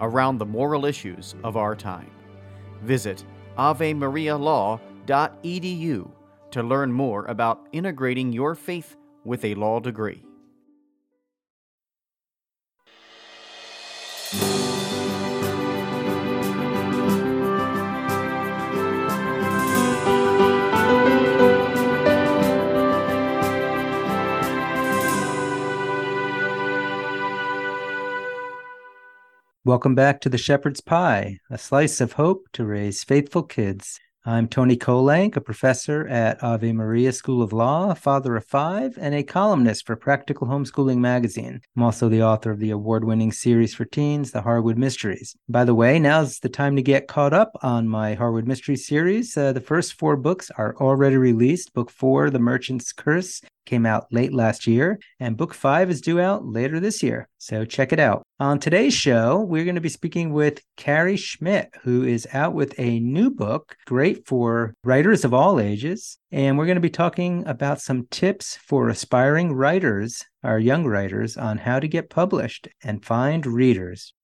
around the moral issues of our time. Visit avemarialaw.edu to learn more about integrating your faith with a law degree. Welcome back to the Shepherd's Pie, a slice of hope to raise faithful kids. I'm Tony Kolenc, a professor at Ave Maria School of Law, a father of five, and a columnist for Practical Homeschooling Magazine. I'm also the author of the award winning series for teens, The Harwood Mysteries. By the way, now's the time to get caught up on my Harwood Mysteries series. Uh, the first four books are already released. Book four, The Merchant's Curse, came out late last year, and book five is due out later this year. So check it out. On today's show, we're going to be speaking with Carrie Schmidt, who is out with a new book, great for writers of all ages. And we're going to be talking about some tips for aspiring writers, our young writers, on how to get published and find readers.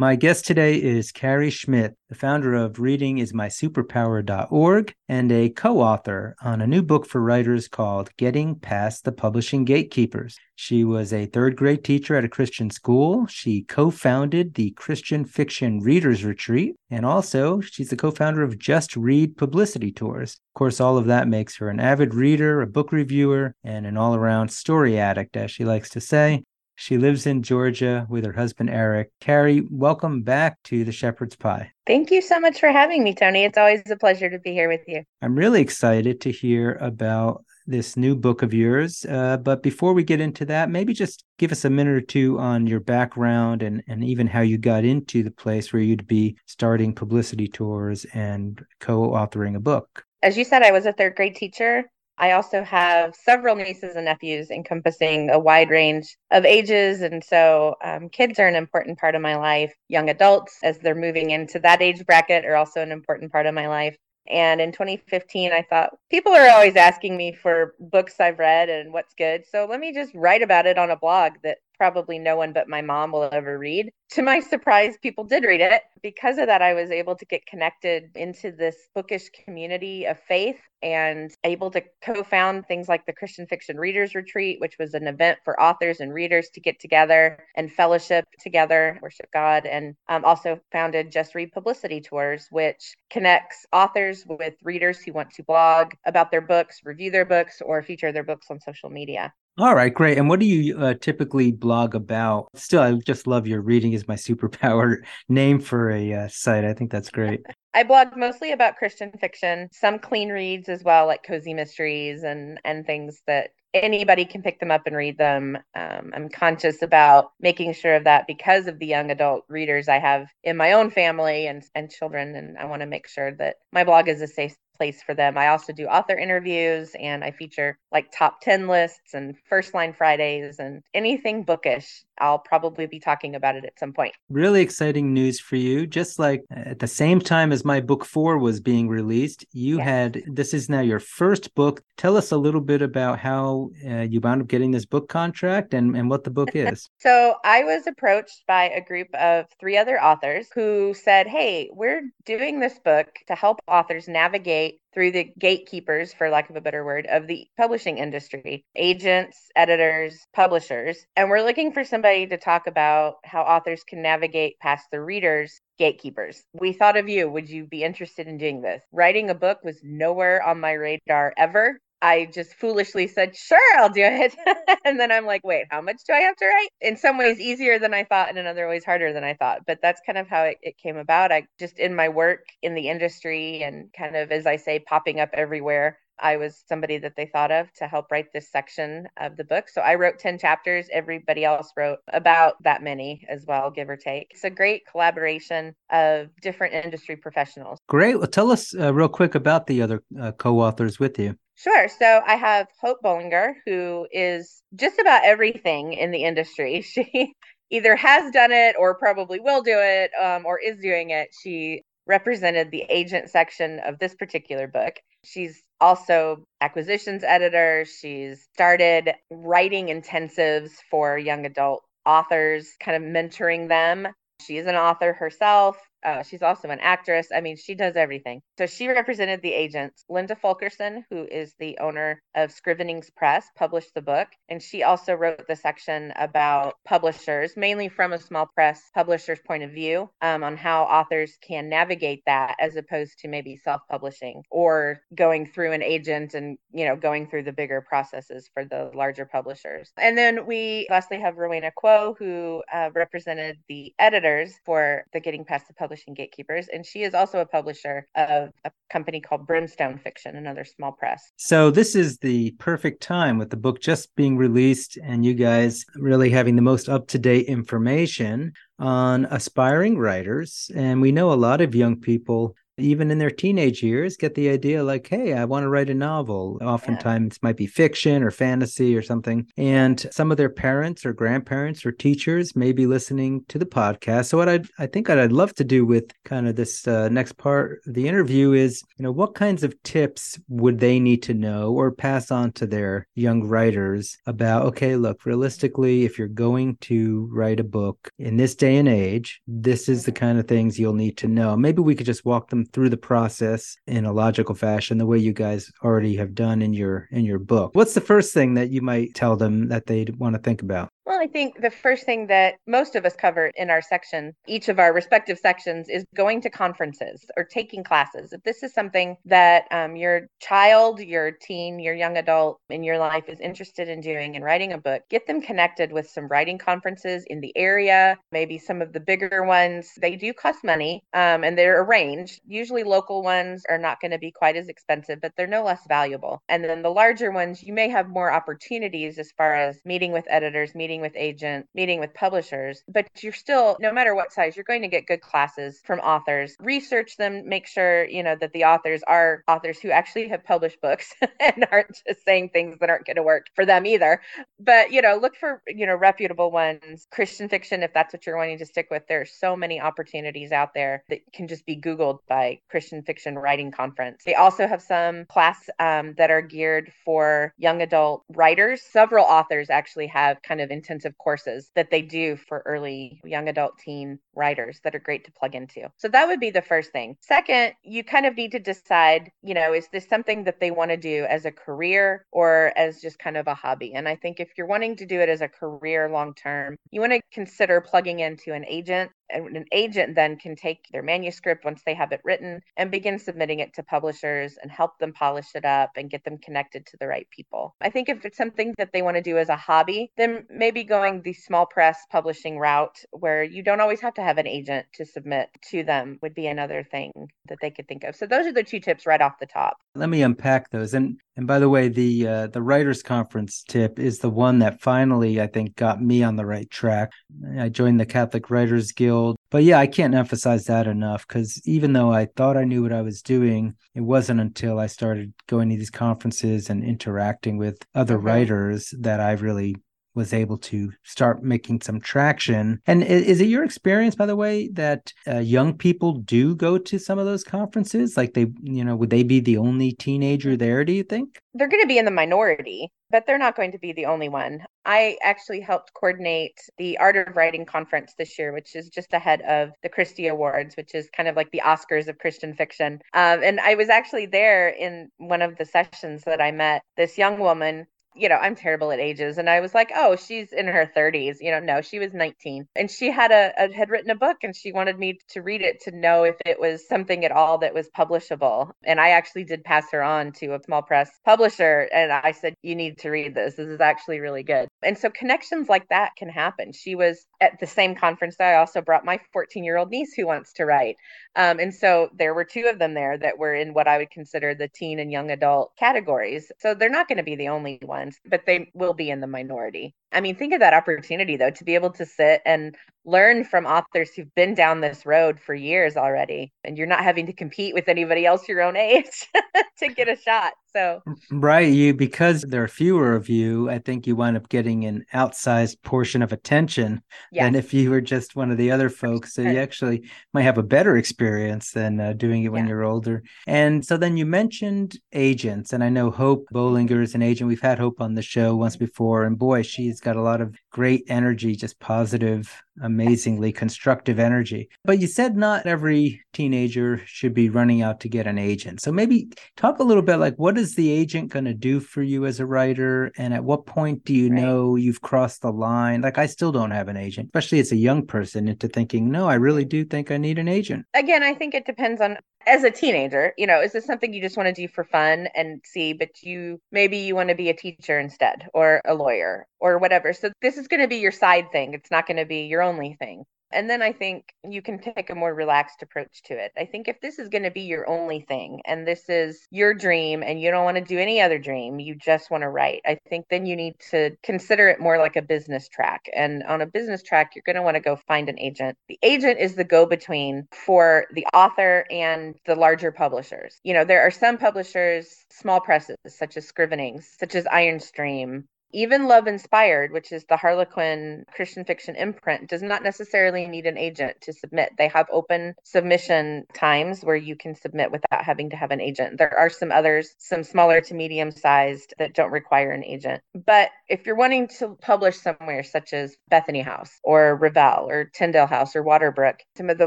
My guest today is Carrie Schmidt, the founder of readingismysuperpower.org and a co author on a new book for writers called Getting Past the Publishing Gatekeepers. She was a third grade teacher at a Christian school. She co founded the Christian Fiction Readers Retreat, and also she's the co founder of Just Read Publicity Tours. Of course, all of that makes her an avid reader, a book reviewer, and an all around story addict, as she likes to say. She lives in Georgia with her husband, Eric. Carrie, welcome back to the Shepherd's Pie. Thank you so much for having me, Tony. It's always a pleasure to be here with you. I'm really excited to hear about this new book of yours. Uh, but before we get into that, maybe just give us a minute or two on your background and, and even how you got into the place where you'd be starting publicity tours and co authoring a book. As you said, I was a third grade teacher I also have several nieces and nephews encompassing a wide range of ages. And so um, kids are an important part of my life. Young adults, as they're moving into that age bracket, are also an important part of my life. And in 2015, I thought people are always asking me for books I've read and what's good. So let me just write about it on a blog that probably no one but my mom will ever read. To my surprise, people did read it. Because of that, I was able to get connected into this bookish community of faith and able to co found things like the Christian Fiction Readers Retreat, which was an event for authors and readers to get together and fellowship together, worship God, and um, also founded Just Read Publicity Tours, which connects authors with readers who want to blog about their books, review their books, or feature their books on social media. All right, great. And what do you uh, typically blog about? Still, I just love your reading is my superpower name for a uh, site. I think that's great. I blog mostly about Christian fiction, some clean reads as well, like cozy mysteries and and things that anybody can pick them up and read them. Um, I'm conscious about making sure of that because of the young adult readers I have in my own family and and children, and I want to make sure that my blog is a safe place for them. I also do author interviews and I feature like top 10 lists and first line Fridays and anything bookish. I'll probably be talking about it at some point. Really exciting news for you. Just like at the same time as my book four was being released, you yes. had this is now your first book. Tell us a little bit about how uh, you wound up getting this book contract and, and what the book is. so I was approached by a group of three other authors who said, Hey, we're doing this book to help authors navigate navigate through the gatekeepers, for lack of a better word, of the publishing industry agents, editors, publishers. And we're looking for somebody to talk about how authors can navigate past the readers gatekeepers. We thought of you. Would you be interested in doing this? Writing a book was nowhere on my radar ever. I just foolishly said, sure, I'll do it. and then I'm like, wait, how much do I have to write? In some ways, easier than I thought, and in other ways, harder than I thought. But that's kind of how it, it came about. I just in my work in the industry and kind of, as I say, popping up everywhere. I was somebody that they thought of to help write this section of the book. So I wrote 10 chapters. Everybody else wrote about that many as well, give or take. It's a great collaboration of different industry professionals. Great. Well, tell us uh, real quick about the other uh, co authors with you. Sure. So I have Hope Bolinger, who is just about everything in the industry. She either has done it or probably will do it um, or is doing it. She represented the agent section of this particular book. She's also acquisitions editor. She's started writing intensives for young adult authors, kind of mentoring them. She is an author herself. Uh, she's also an actress. I mean, she does everything. So she represented the agents. Linda Fulkerson, who is the owner of Scrivenings Press, published the book. And she also wrote the section about publishers, mainly from a small press publisher's point of view, um, on how authors can navigate that as opposed to maybe self publishing or going through an agent and, you know, going through the bigger processes for the larger publishers. And then we lastly have Rowena Kuo, who uh, represented the editors for the Getting Past the Publishing Publishing Gatekeepers, and she is also a publisher of a company called Brimstone Fiction, another small press. So this is the perfect time with the book just being released and you guys really having the most up-to-date information on aspiring writers. And we know a lot of young people even in their teenage years, get the idea like, hey, I want to write a novel. Oftentimes yeah. it might be fiction or fantasy or something. And some of their parents or grandparents or teachers may be listening to the podcast. So what I'd, I think what I'd love to do with kind of this uh, next part of the interview is, you know, what kinds of tips would they need to know or pass on to their young writers about, okay, look, realistically, if you're going to write a book in this day and age, this is the kind of things you'll need to know. Maybe we could just walk them through the process in a logical fashion the way you guys already have done in your in your book. What's the first thing that you might tell them that they'd want to think about well, I think the first thing that most of us cover in our section, each of our respective sections, is going to conferences or taking classes. If this is something that um, your child, your teen, your young adult in your life is interested in doing and writing a book, get them connected with some writing conferences in the area, maybe some of the bigger ones. They do cost money um, and they're arranged. Usually, local ones are not going to be quite as expensive, but they're no less valuable. And then the larger ones, you may have more opportunities as far as meeting with editors, meeting meeting with agents, meeting with publishers, but you're still, no matter what size, you're going to get good classes from authors. Research them, make sure, you know, that the authors are authors who actually have published books and aren't just saying things that aren't going to work for them either. But, you know, look for, you know, reputable ones, Christian fiction, if that's what you're wanting to stick with. There are so many opportunities out there that can just be Googled by Christian Fiction Writing Conference. They also have some class um, that are geared for young adult writers. Several authors actually have kind of intensive courses that they do for early young adult teen writers that are great to plug into. So that would be the first thing. Second, you kind of need to decide, you know, is this something that they want to do as a career or as just kind of a hobby? And I think if you're wanting to do it as a career long term, you want to consider plugging into an agent and an agent then can take their manuscript once they have it written and begin submitting it to publishers and help them polish it up and get them connected to the right people. I think if it's something that they want to do as a hobby, then maybe going the small press publishing route where you don't always have to have an agent to submit to them would be another thing that they could think of. So those are the two tips right off the top. Let me unpack those. And and by the way, the uh, the writers conference tip is the one that finally I think got me on the right track. I joined the Catholic Writers Guild. But yeah, I can't emphasize that enough because even though I thought I knew what I was doing, it wasn't until I started going to these conferences and interacting with other writers that I really was able to start making some traction. And is it your experience, by the way, that uh, young people do go to some of those conferences? Like they, you know, would they be the only teenager there, do you think? They're going to be in the minority, but they're not going to be the only one. I actually helped coordinate the Art of Writing conference this year, which is just ahead of the Christie Awards, which is kind of like the Oscars of Christian fiction. Um, and I was actually there in one of the sessions that I met this young woman you know, I'm terrible at ages. And I was like, oh, she's in her 30s. You know, no, she was 19. And she had a, a, had written a book and she wanted me to read it to know if it was something at all that was publishable. And I actually did pass her on to a small press publisher. And I said, you need to read this. This is actually really good. And so connections like that can happen. She was at the same conference that I also brought my 14 year old niece who wants to write. Um, and so there were two of them there that were in what I would consider the teen and young adult categories. So they're not going to be the only but they will be in the minority. I mean, think of that opportunity though to be able to sit and learn from authors who've been down this road for years already, and you're not having to compete with anybody else your own age to get a shot. So, right, you because there are fewer of you, I think you wind up getting an outsized portion of attention yes. than if you were just one of the other folks. So, you actually might have a better experience than uh, doing it when yeah. you're older. And so, then you mentioned agents, and I know Hope Bolinger is an agent. We've had Hope on the show once before, and boy, she's got a lot of great energy, just positive, amazingly constructive energy. But you said not every teenager should be running out to get an agent. So maybe talk a little bit like what is the agent going to do for you as a writer? And at what point do you right. know you've crossed the line? Like I still don't have an agent, especially as a young person, into thinking, no, I really do think I need an agent. Again, I think it depends on as a teenager, you know, is this something you just want to do for fun and see, but you maybe you want to be a teacher instead or a lawyer or whatever. So this is going to be your side thing. It's not going to be your only thing. And then I think you can take a more relaxed approach to it. I think if this is going to be your only thing and this is your dream and you don't want to do any other dream, you just want to write, I think then you need to consider it more like a business track. And on a business track, you're going to want to go find an agent. The agent is the go between for the author and the larger publishers. You know, there are some publishers, small presses such as Scrivenings, such as Ironstream, even Love Inspired, which is the Harlequin Christian fiction imprint, does not necessarily need an agent to submit. They have open submission times where you can submit without having to have an agent. There are some others, some smaller to medium sized, that don't require an agent. But if you're wanting to publish somewhere, such as Bethany House or Revell or Tyndale House or Waterbrook, some of the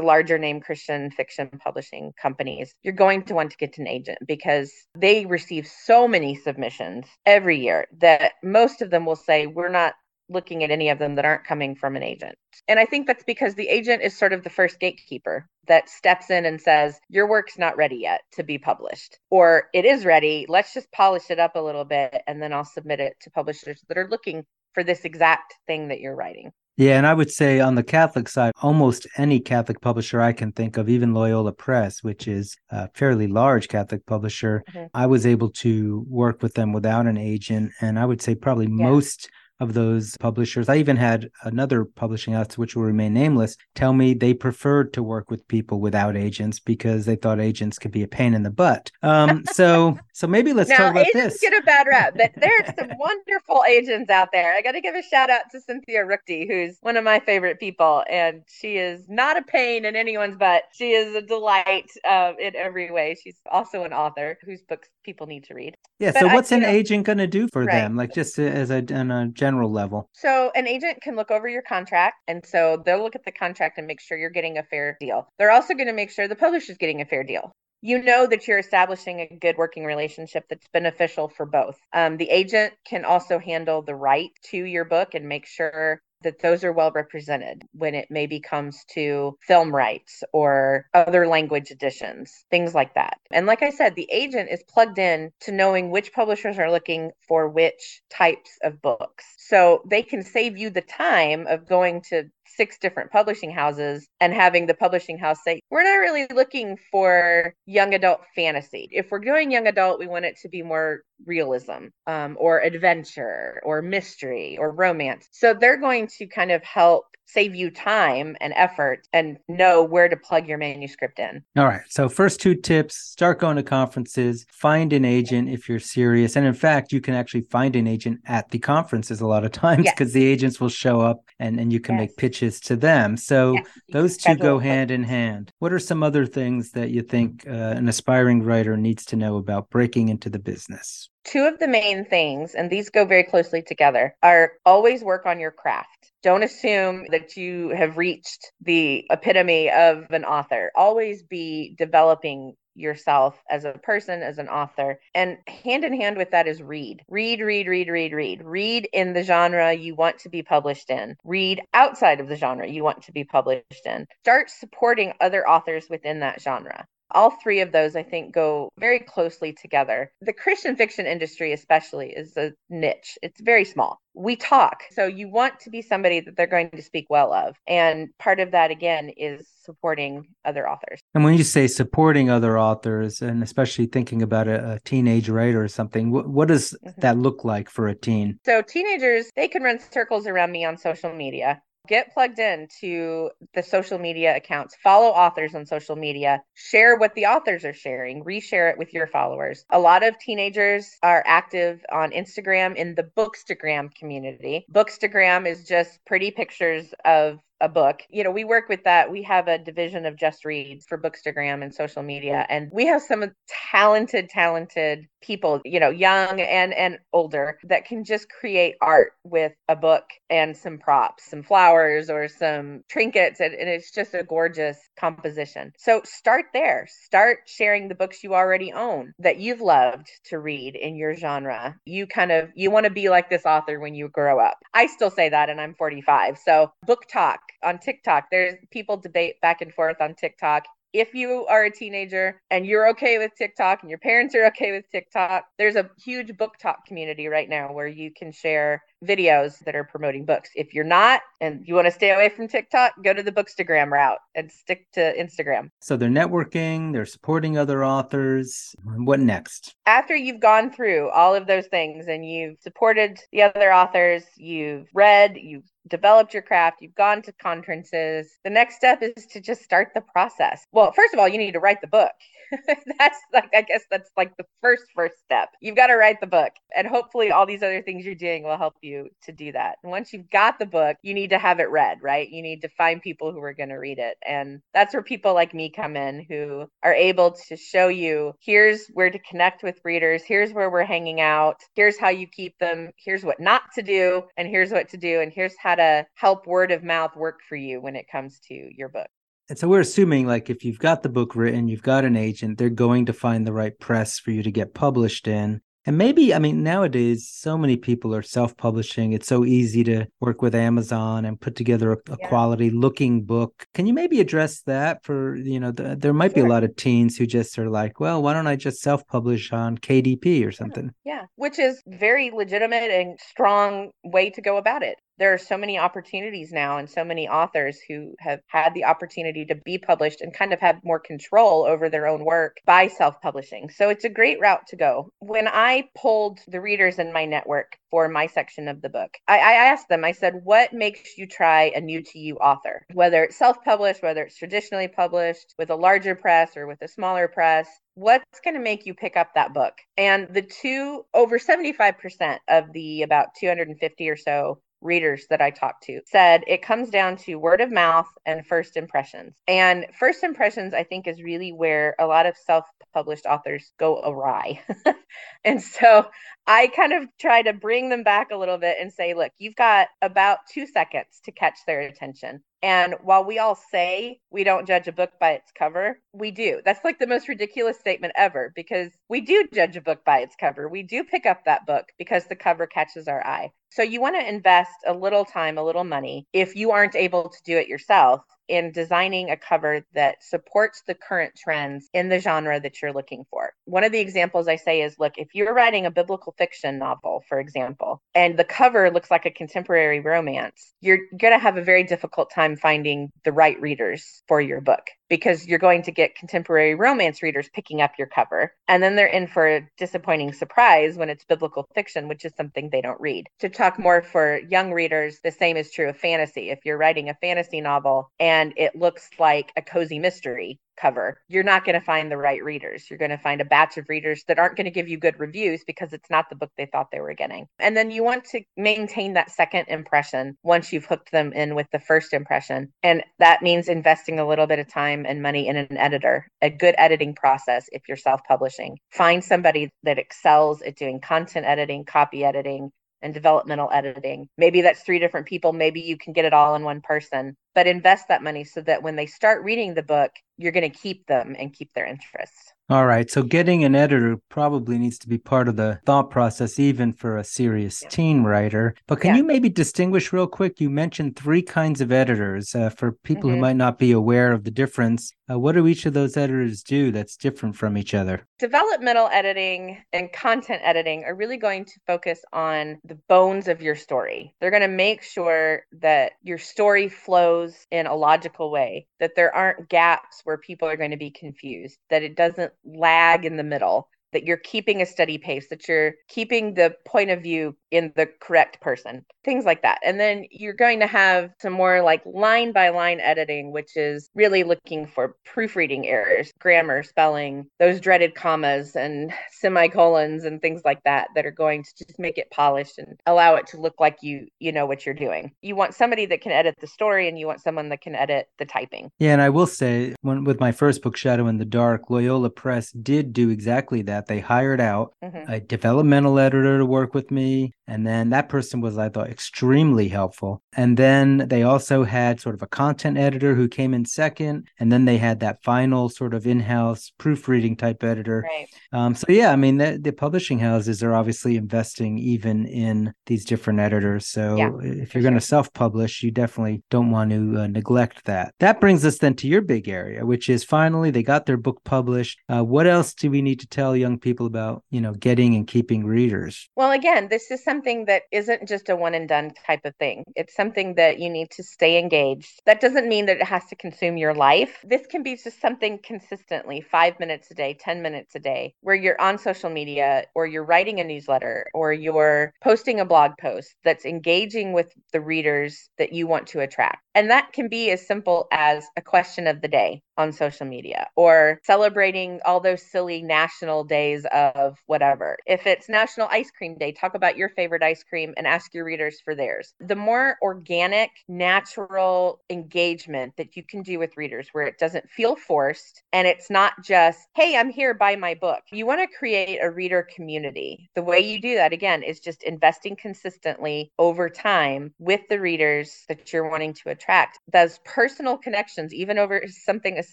larger name Christian fiction publishing companies, you're going to want to get an agent because they receive so many submissions every year that most most of them will say, we're not looking at any of them that aren't coming from an agent. And I think that's because the agent is sort of the first gatekeeper that steps in and says, Your work's not ready yet to be published, or it is ready. Let's just polish it up a little bit, and then I'll submit it to publishers that are looking for this exact thing that you're writing. Yeah, and I would say on the Catholic side, almost any Catholic publisher I can think of, even Loyola Press, which is a fairly large Catholic publisher, mm-hmm. I was able to work with them without an agent. And I would say probably yeah. most of those publishers. I even had another publishing house, which will remain nameless, tell me they preferred to work with people without agents because they thought agents could be a pain in the butt. Um, so, so maybe let's now, talk about agents this. Get a bad rap, but there are some wonderful agents out there. I got to give a shout out to Cynthia Ruchti, who's one of my favorite people, and she is not a pain in anyone's butt. She is a delight uh, in every way. She's also an author whose books people need to read. Yeah. But so, what's I, an know, agent going to do for right. them? Like just as a, on a general level? So, an agent can look over your contract. And so they'll look at the contract and make sure you're getting a fair deal. They're also going to make sure the publisher's getting a fair deal you know that you're establishing a good working relationship that's beneficial for both. Um, the agent can also handle the right to your book and make sure that those are well represented when it maybe comes to film rights or other language editions, things like that. And like I said, the agent is plugged in to knowing which publishers are looking for which types of books. So they can save you the time of going to six different publishing houses and having the publishing house say, we're not really looking for young adult fantasy. If we're doing young adult, we want it to be more realism um, or adventure or mystery or romance. So they're going to kind of help save you time and effort and know where to plug your manuscript in. All right. So, first two tips start going to conferences, find an agent if you're serious. And in fact, you can actually find an agent at the conferences a lot of times because yes. the agents will show up and, and you can yes. make pitches to them. So yes, those two go hand in hand. What are some other things that you think uh, an aspiring writer needs to know about breaking into the business? Two of the main things, and these go very closely together, are always work on your craft. Don't assume that you have reached the epitome of an author. Always be developing yourself as a person, as an author. And hand in hand with that is read. Read, read, read, read, read. Read in the genre you want to be published in. Read outside of the genre you want to be published in. Start supporting other authors within that genre all three of those, I think, go very closely together. The Christian fiction industry, especially, is a niche, it's very small. We talk. So you want to be somebody that they're going to speak well of. And part of that, again, is supporting other authors. And when you say supporting other authors, and especially thinking about a, a teenage writer or something, what, what does mm-hmm. that look like for a teen? So, teenagers, they can run circles around me on social media get plugged in to the social media accounts follow authors on social media share what the authors are sharing reshare it with your followers. A lot of teenagers are active on instagram in the bookstagram community. Bookstagram is just pretty pictures of a book. You know, we work with that. We have a division of Just Reads for Bookstagram and social media, and we have some talented, talented people, you know, young and and older that can just create art with a book and some props, some flowers or some trinkets, and, and it's just a gorgeous composition. So start there. Start sharing the books you already own that you've loved to read in your genre. You kind of you want to be like this author when you grow up. I still say that, and I'm 45. So BookTok on TikTok. There's people debate back and forth on TikTok if you are a teenager and you're okay with TikTok and your parents are okay with TikTok, there's a huge BookTok community right now where you can share videos that are promoting books. If you're not and you want to stay away from TikTok, go to the Bookstagram route and stick to Instagram. So they're networking, they're supporting other authors. What next? After you've gone through all of those things and you've supported the other authors, you've read, you've developed your craft, you've gone to conferences. The next step is to just start the process. Well, first of all, you need to write the book. that's like I guess that's like the first first step. You've got to write the book. And hopefully all these other things you're doing will help you to do that. And once you've got the book, you need to have it read, right? You need to find people who are going to read it. And that's where people like me come in who are able to show you here's where to connect with readers, here's where we're hanging out, here's how you keep them, here's what not to do, and here's what to do, and here's how to help word of mouth work for you when it comes to your book. And so we're assuming like if you've got the book written, you've got an agent, they're going to find the right press for you to get published in. And maybe, I mean, nowadays, so many people are self publishing. It's so easy to work with Amazon and put together a, a yeah. quality looking book. Can you maybe address that for, you know, the, there might sure. be a lot of teens who just are like, well, why don't I just self publish on KDP or mm-hmm. something? Yeah. yeah, which is very legitimate and strong way to go about it there are so many opportunities now and so many authors who have had the opportunity to be published and kind of have more control over their own work by self publishing. So it's a great route to go. When I pulled the readers in my network for my section of the book, I, I asked them, I said, what makes you try a new to you author? Whether it's self published, whether it's traditionally published with a larger press or with a smaller press, what's going to make you pick up that book? And the two, over 75% of the about 250 or so readers that I talked to said it comes down to word of mouth and first impressions. And first impressions, I think, is really where a lot of self published authors go awry. and so I kind of try to bring them back a little bit and say, look, you've got about two seconds to catch their attention. And while we all say we don't judge a book by its cover, we do. That's like the most ridiculous statement ever because we do judge a book by its cover. We do pick up that book because the cover catches our eye. So you want to invest a little time, a little money if you aren't able to do it yourself in designing a cover that supports the current trends in the genre that you're looking for. One of the examples I say is look, if you're writing a biblical fiction novel, for example, and the cover looks like a contemporary romance, you're going to have a very difficult time finding the right readers for your book because you're going to get contemporary romance readers picking up your cover. And then they're in for a disappointing surprise when it's biblical fiction, which is something they don't read. To talk more for young readers, the same is true of fantasy. If you're writing a fantasy novel and it looks like a cozy mystery, cover, you're not going to find the right readers. You're going to find a batch of readers that aren't going to give you good reviews because it's not the book they thought they were getting. And then you want to maintain that second impression once you've hooked them in with the first impression. And that means investing a little bit of time and money in an editor, a good editing process if you're self publishing. Find somebody that excels at doing content editing, copy editing, and developmental editing. Maybe that's three different people. Maybe you can get it all in one person, but invest that money so that when they start reading the book, you're going to keep them and keep their interest. All right. So getting an editor probably needs to be part of the thought process, even for a serious yeah. teen writer. But can yeah. you maybe distinguish real quick? You mentioned three kinds of editors uh, for people mm-hmm. who might not be aware of the difference. Uh, what do each of those editors do that's different from each other? Developmental editing and content editing are really going to focus on the bones of your story. They're going to make sure that your story flows in a logical way, that there aren't gaps where people are going to be confused, that it doesn't lag in the middle that you're keeping a steady pace, that you're keeping the point of view in the correct person, things like that. And then you're going to have some more like line by line editing, which is really looking for proofreading errors, grammar, spelling, those dreaded commas and semicolons and things like that that are going to just make it polished and allow it to look like you you know what you're doing. You want somebody that can edit the story and you want someone that can edit the typing. Yeah, and I will say when with my first book Shadow in the Dark, Loyola Press did do exactly that that. They hired out mm-hmm. a developmental editor to work with me. And then that person was, I thought, extremely helpful. And then they also had sort of a content editor who came in second. And then they had that final sort of in house proofreading type editor. Right. Um, so, yeah, I mean, the, the, publishing houses are obviously investing even in these different editors. So, yeah, if you're going to sure. self publish, you definitely don't want to uh, neglect that. That brings us then to your big area, which is finally they got their book published. Uh, what else do we need to tell young people about, you know, getting and keeping readers? Well, again, this is something that isn't just a one and done type of thing. It's something that you need to stay engaged. That doesn't mean that it has to consume your life. This can be just something consistently, five minutes a day, 10 minutes a day, where you're on social media or you're writing a newsletter or you're posting a blog post that's engaging with the readers that you want to attract. And that can be as simple as a question of the day on social media or celebrating all those silly national days of whatever. If it's National Ice Cream Day, talk about your favorite ice cream and ask your readers for theirs. The more organic, natural engagement that you can do with readers where it doesn't feel forced and it's not just, hey, I'm here, buy my book. You want to create a reader community. The way you do that, again, is just investing consistently over time with the readers that you're wanting to attract. Those personal connections, even over something as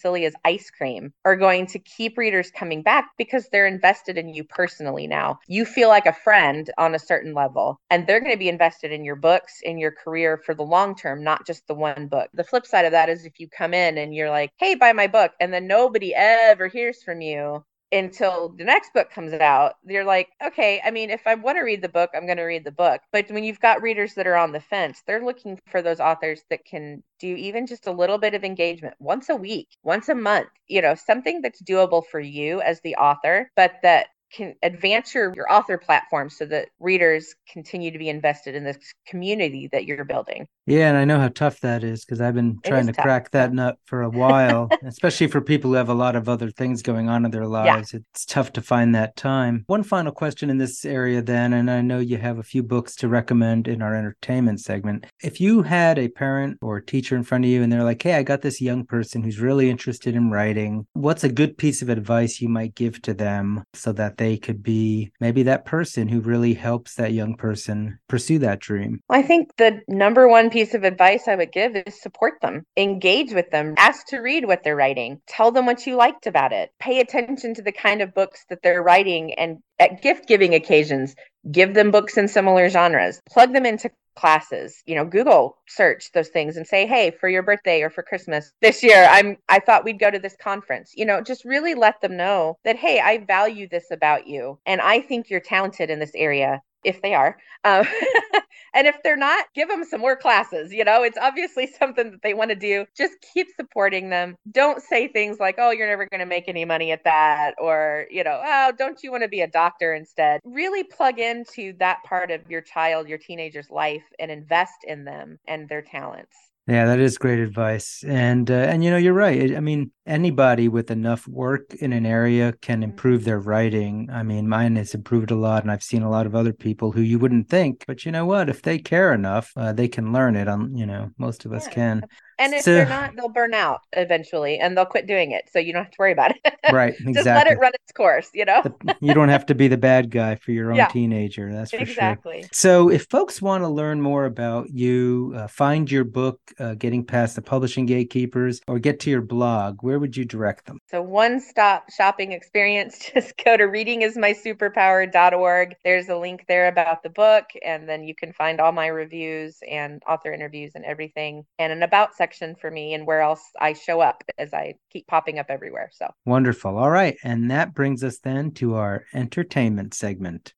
silly as ice cream, are going to keep readers coming back because they're invested in you personally now. You feel like a friend on a certain level, and they're going to be invested in your books, in your career for the long term, not just the one book. The flip side of that is if you come in and you're like, hey, buy my book, and then nobody ever hears from you, until the next book comes out, they're like, okay, I mean, if I want to read the book, I'm going to read the book. But when you've got readers that are on the fence, they're looking for those authors that can do even just a little bit of engagement once a week, once a month, you know, something that's doable for you as the author, but that can advance your, your author platform so that readers continue to be invested in this community that you're building. Yeah, and I know how tough that is because I've been trying to tough. crack that nut for a while, especially for people who have a lot of other things going on in their lives. Yeah. It's tough to find that time. One final question in this area, then, and I know you have a few books to recommend in our entertainment segment. If you had a parent or a teacher in front of you and they're like, hey, I got this young person who's really interested in writing, what's a good piece of advice you might give to them so that they could be maybe that person who really helps that young person pursue that dream? I think the number one piece of advice I would give is support them, engage with them, ask to read what they're writing, tell them what you liked about it, pay attention to the kind of books that they're writing, and at gift giving occasions, give them books in similar genres, plug them into classes you know google search those things and say hey for your birthday or for christmas this year i'm i thought we'd go to this conference you know just really let them know that hey i value this about you and i think you're talented in this area if they are. Um, and if they're not, give them some more classes. You know, it's obviously something that they want to do. Just keep supporting them. Don't say things like, oh, you're never going to make any money at that. Or, you know, oh, don't you want to be a doctor instead? Really plug into that part of your child, your teenager's life and invest in them and their talents Yeah, that is great advice. And uh, and you know, you're right. I mean, anybody with enough work in an area can Mm-hmm. improve their writing. I mean, mine has improved a lot, and I've seen a lot of other people who you wouldn't think, but you know what? If they care enough, uh, they can learn it. On you know, most of us Yeah. can. And if So- they're not, they'll burn out eventually and they'll quit doing it. So you don't have to worry about it. Right, Just let exactly. it run its course, you know? The- you don't have to be the bad guy for your own Yeah. teenager. That's for sure. exactly. So, if folks want to learn more about you, uh, find your book, uh, Getting Past the Publishing Gatekeepers, or get to your blog, where would you direct them? So one stop shopping experience, just go to readingismysuperpower.org. There's a link there about the book, and then you can find all my reviews and author interviews and everything, and an about section for me and where else I show up as I keep popping up everywhere. So Wonderful. All right. And that brings us then to our entertainment segment.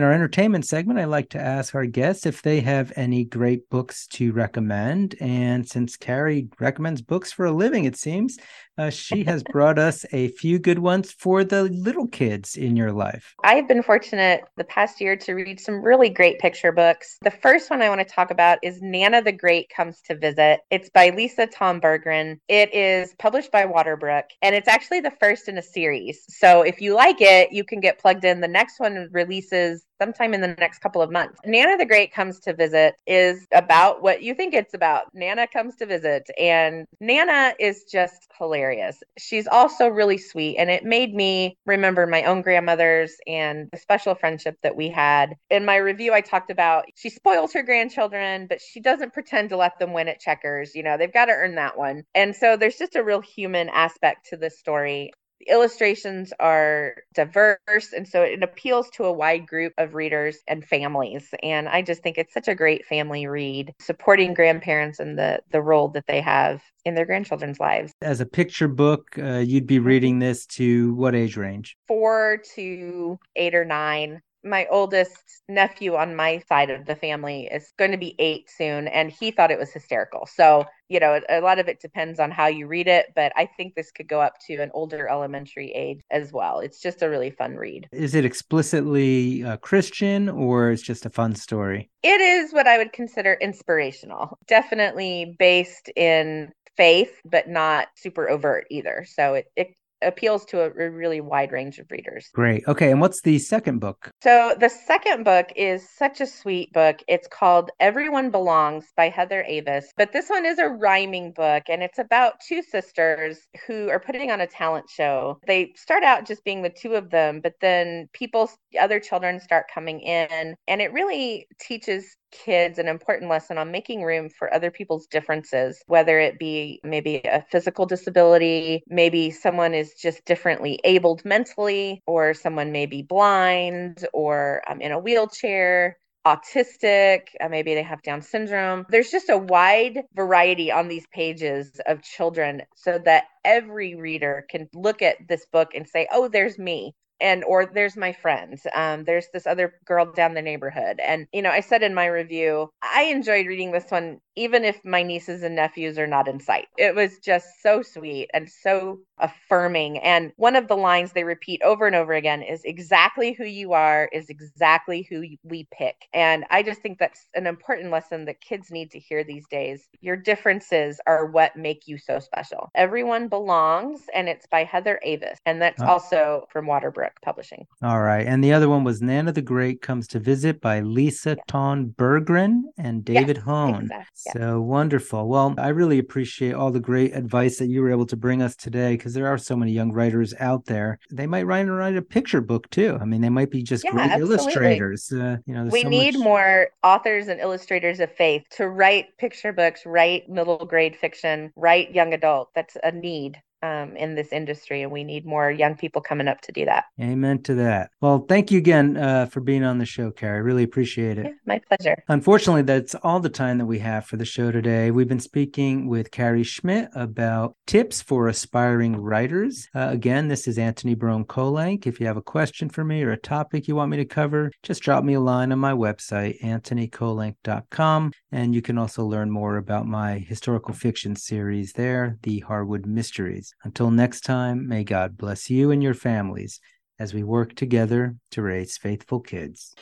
In our entertainment segment, I like to ask our guests if they have any great books to recommend. And since Carrie recommends books for a living, it seems, uh, she has brought us a few good ones for the little kids in your life. I've been fortunate the past year to read some really great picture books. The first one I want to talk about is Nana the Great Comes to Visit. It's by Lisa Tawn Bergren. It is published by Waterbrook, and it's actually the first in a series. So if you like it, you can get plugged in. The next one releases sometime in the next couple of months. Nana the Great Comes to Visit is about what you think it's about. Nana comes to visit, and Nana is just hilarious. She's also really sweet, and it made me remember my own grandmothers and the special friendship that we had. In my review, I talked about she spoils her grandchildren, but she doesn't pretend to let them win at checkers. You know, they've got to earn that one. And so there's just a real human aspect to this story. The illustrations are diverse, and so it appeals to a wide group of readers and families. And I just think it's such a great family read, supporting grandparents and the the role that they have in their grandchildren's lives. As a picture book, uh, you'd be reading this to what age range? Four to eight or nine. My oldest nephew on my side of the family is going to be eight soon, and he thought it was hysterical. So, you know, a lot of it depends on how you read it, but I think this could go up to an older elementary age as well. It's just a really fun read. Is it explicitly uh, Christian or it's just a fun story? It is what I would consider inspirational, definitely based in faith, but not super overt either. So it, it appeals to a, really wide range of readers. Great. Okay. And what's the second book? So the second book is such a sweet book. It's called Everyone Belongs by Heather Avis. But this one is a rhyming book and it's about two sisters who are putting on a talent show. They start out just being the two of them, but then people other children start coming in and it really teaches kids an important lesson on making room for other people's differences, whether it be maybe a physical disability, maybe someone is just differently abled mentally, or someone may be blind or um, in a wheelchair. Autistic, uh, maybe they have Down syndrome. There's just a wide variety on these pages of children so that every reader can look at this book and say, Oh, there's me and or there's my friend um, there's this other girl down the neighborhood and you know i said in my review i enjoyed reading this one even if my nieces and nephews are not in sight. It was just so sweet and so affirming and one of the lines they repeat over and over again is exactly who you are is exactly who we pick. And i just think that's an important lesson that kids need to hear these days. Your differences are what make you so special. Everyone belongs and it's by heather avis and that's Oh. also from waterbrook Publishing. All right. And the other one was Nana the Great Comes to Visit by Lisa Tawn Bergren and David Hohn. exact- yeah. So wonderful. Well, I really appreciate all the great advice that you were able to bring us today because there are so many young writers out there. They might write and write a picture book too. I mean, they might be just Yeah, great absolutely. illustrators. Uh, you know, We so need much- more authors and illustrators of faith to write picture books, write middle grade fiction, write young adult. That's a need. Um, in this industry, and we need more young people coming up to do that. Amen to that. Well, thank you again uh, for being on the show, Carrie. Really appreciate it. Yeah, my pleasure. Unfortunately, that's all the time that we have for the show today. We've been speaking with Carrie Schmidt about tips for aspiring writers. Uh, again, this is Antony Barone Kolenc. If you have a question for me or a topic you want me to cover, just drop me a line on my website, antonykolenc.com. And you can also learn more about my historical fiction series there, The Harwood Mysteries. Until next time, may God bless you and your families as we work together to raise faithful kids.